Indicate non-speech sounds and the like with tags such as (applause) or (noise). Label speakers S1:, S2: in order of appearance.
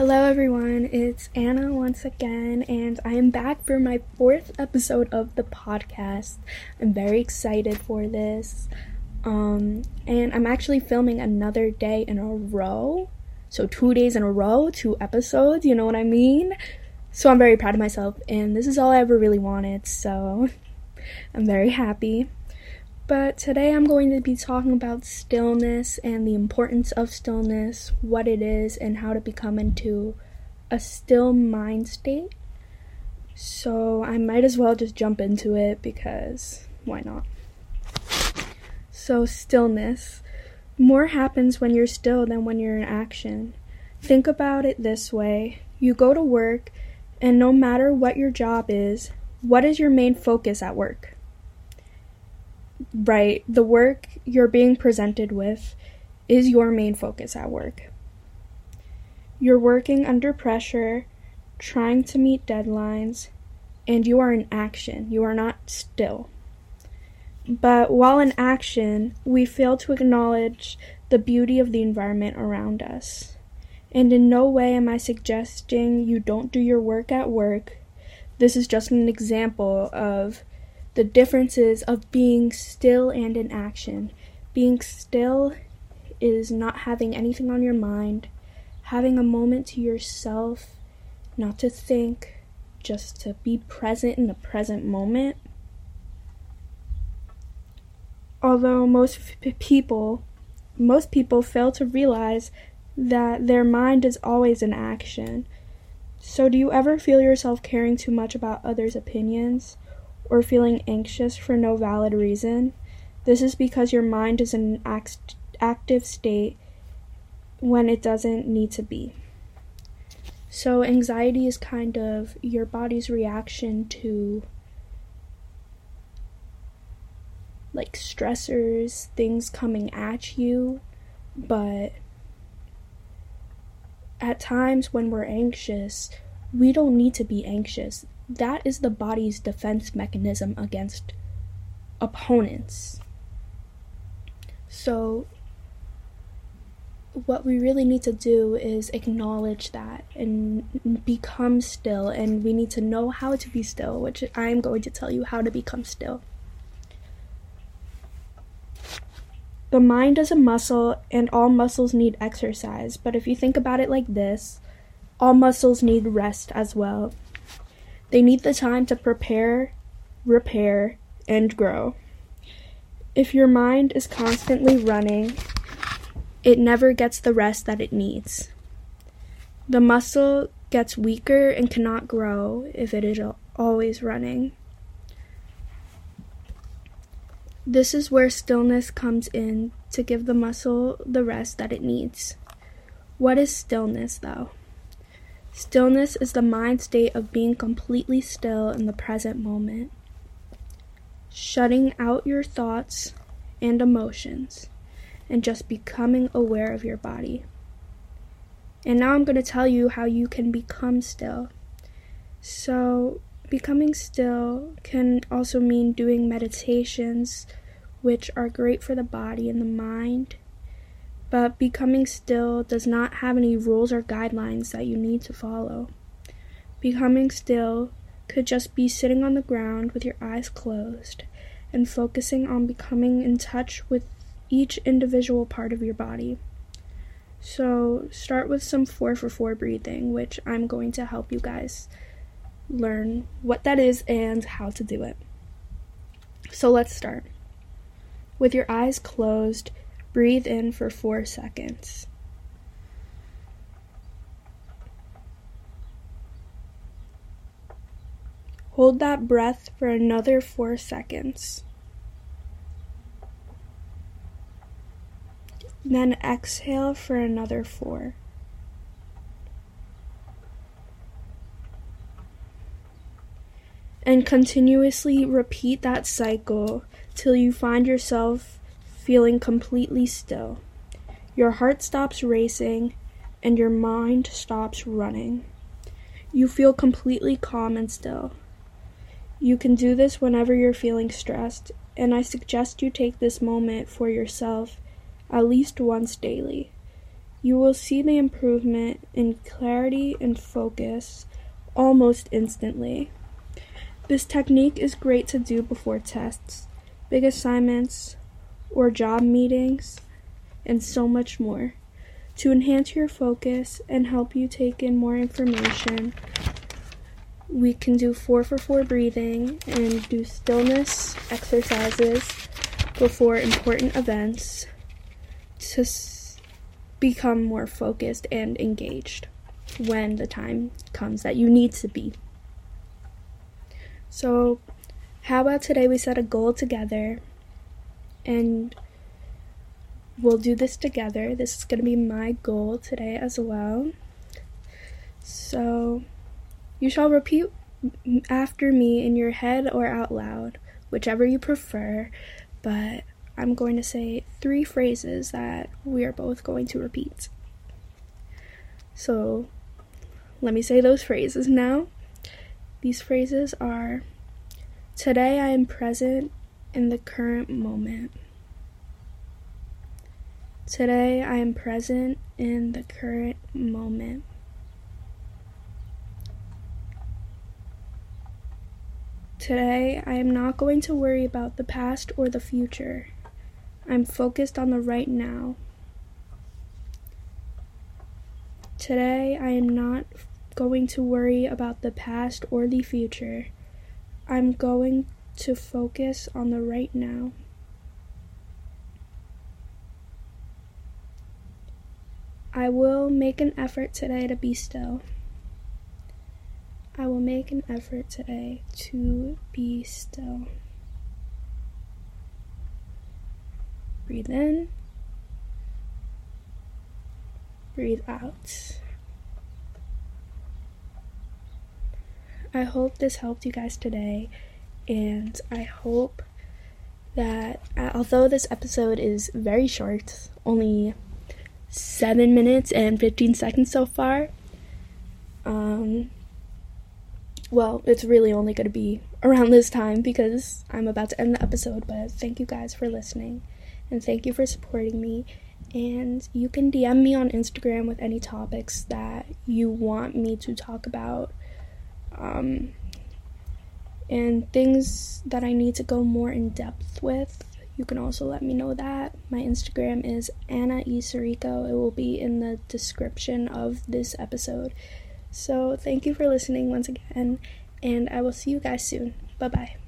S1: Hello, everyone. It's Anna once again, and I am back for my fourth episode of the podcast. I'm very excited for this. Um, and I'm actually filming another day in a row. So, two days in a row, two episodes, you know what I mean? So, I'm very proud of myself, and this is all I ever really wanted, so (laughs) I'm very happy. But today I'm going to be talking about stillness and the importance of stillness, what it is, and how to become into a still mind state. So I might as well just jump into it because why not? So, stillness. More happens when you're still than when you're in action. Think about it this way you go to work, and no matter what your job is, what is your main focus at work? Right, the work you're being presented with is your main focus at work. You're working under pressure, trying to meet deadlines, and you are in action. You are not still. But while in action, we fail to acknowledge the beauty of the environment around us. And in no way am I suggesting you don't do your work at work. This is just an example of the differences of being still and in action. Being still is not having anything on your mind, having a moment to yourself, not to think, just to be present in the present moment. Although most people, most people fail to realize that their mind is always in action. So, do you ever feel yourself caring too much about others' opinions? Or feeling anxious for no valid reason. This is because your mind is in an act- active state when it doesn't need to be. So, anxiety is kind of your body's reaction to like stressors, things coming at you, but at times when we're anxious, we don't need to be anxious that is the body's defense mechanism against opponents. So, what we really need to do is acknowledge that and become still, and we need to know how to be still, which I am going to tell you how to become still. The mind is a muscle, and all muscles need exercise, but if you think about it like this, all muscles need rest as well. They need the time to prepare, repair, and grow. If your mind is constantly running, it never gets the rest that it needs. The muscle gets weaker and cannot grow if it is always running. This is where stillness comes in to give the muscle the rest that it needs. What is stillness, though? Stillness is the mind state of being completely still in the present moment, shutting out your thoughts and emotions, and just becoming aware of your body. And now I'm going to tell you how you can become still. So, becoming still can also mean doing meditations, which are great for the body and the mind but becoming still does not have any rules or guidelines that you need to follow. Becoming still could just be sitting on the ground with your eyes closed and focusing on becoming in touch with each individual part of your body. So, start with some 4 for 4 breathing, which I'm going to help you guys learn what that is and how to do it. So, let's start. With your eyes closed, Breathe in for four seconds. Hold that breath for another four seconds. Then exhale for another four. And continuously repeat that cycle till you find yourself feeling completely still. Your heart stops racing and your mind stops running. You feel completely calm and still. You can do this whenever you're feeling stressed, and I suggest you take this moment for yourself at least once daily. You will see the improvement in clarity and focus almost instantly. This technique is great to do before tests, big assignments, or job meetings, and so much more. To enhance your focus and help you take in more information, we can do 4 for 4 breathing and do stillness exercises before important events to s- become more focused and engaged when the time comes that you need to be. So, how about today we set a goal together and we'll do this together. This is going to be my goal today as well. So, you shall repeat after me in your head or out loud, whichever you prefer, but I'm going to say three phrases that we are both going to repeat. So, let me say those phrases now. These phrases are Today I am present in the current moment. Today I am present in the current moment. Today I am not going to worry about the past or the future. I'm focused on the right now. Today I am not going to worry about the past or the future. I'm going to focus on the right now. I will make an effort today to be still. I will make an effort today to be still. Breathe in. Breathe out. I hope this helped you guys today, and I hope that uh, although this episode is very short, only 7 minutes and 15 seconds so far, um, well, it's really only going to be around this time because I'm about to end the episode, but thank you guys for listening, and thank you for supporting me. And you can DM me on Instagram with any topics that you want me to talk about um, and things that I need to go more in depth with. You can also let me know that. My Instagram is Anna. Sirico. It will be in the description of this episode. So, thank you for listening once again, and I will see you guys soon. Bye bye.